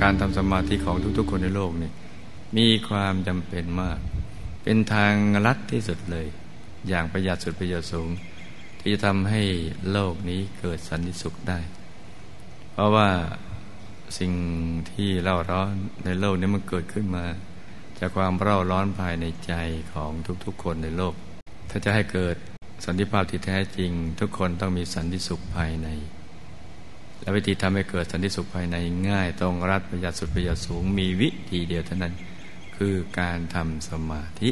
การทำสมาธิของทุกๆ คนในโลกนี่มีความจำเป็นมาก เป็นทางลัดที่สุดเลย อย่างประหยัดสุดประโยชน์สูง ที่จะทำให้โลกนี้เกิดสันติสุขได้ เพราะว่าสิ่งที่เล่าร้อนในโลกนี้มันเกิดขึ้นมา จากความเร่าร้อนภายในใจของทุกๆ คนในโลก ถ้าจะให้เกิดสันติภาพที่แท้จริง ทุกคนต้องมีสันติสุขภายใน และวิธีทำให้เกิดสันติสุขภายในง่าย ตรงรัดประหยัดสุดประหยัดสูงมีวิธีเดียวเท่านั้น คือการทำสมาธิ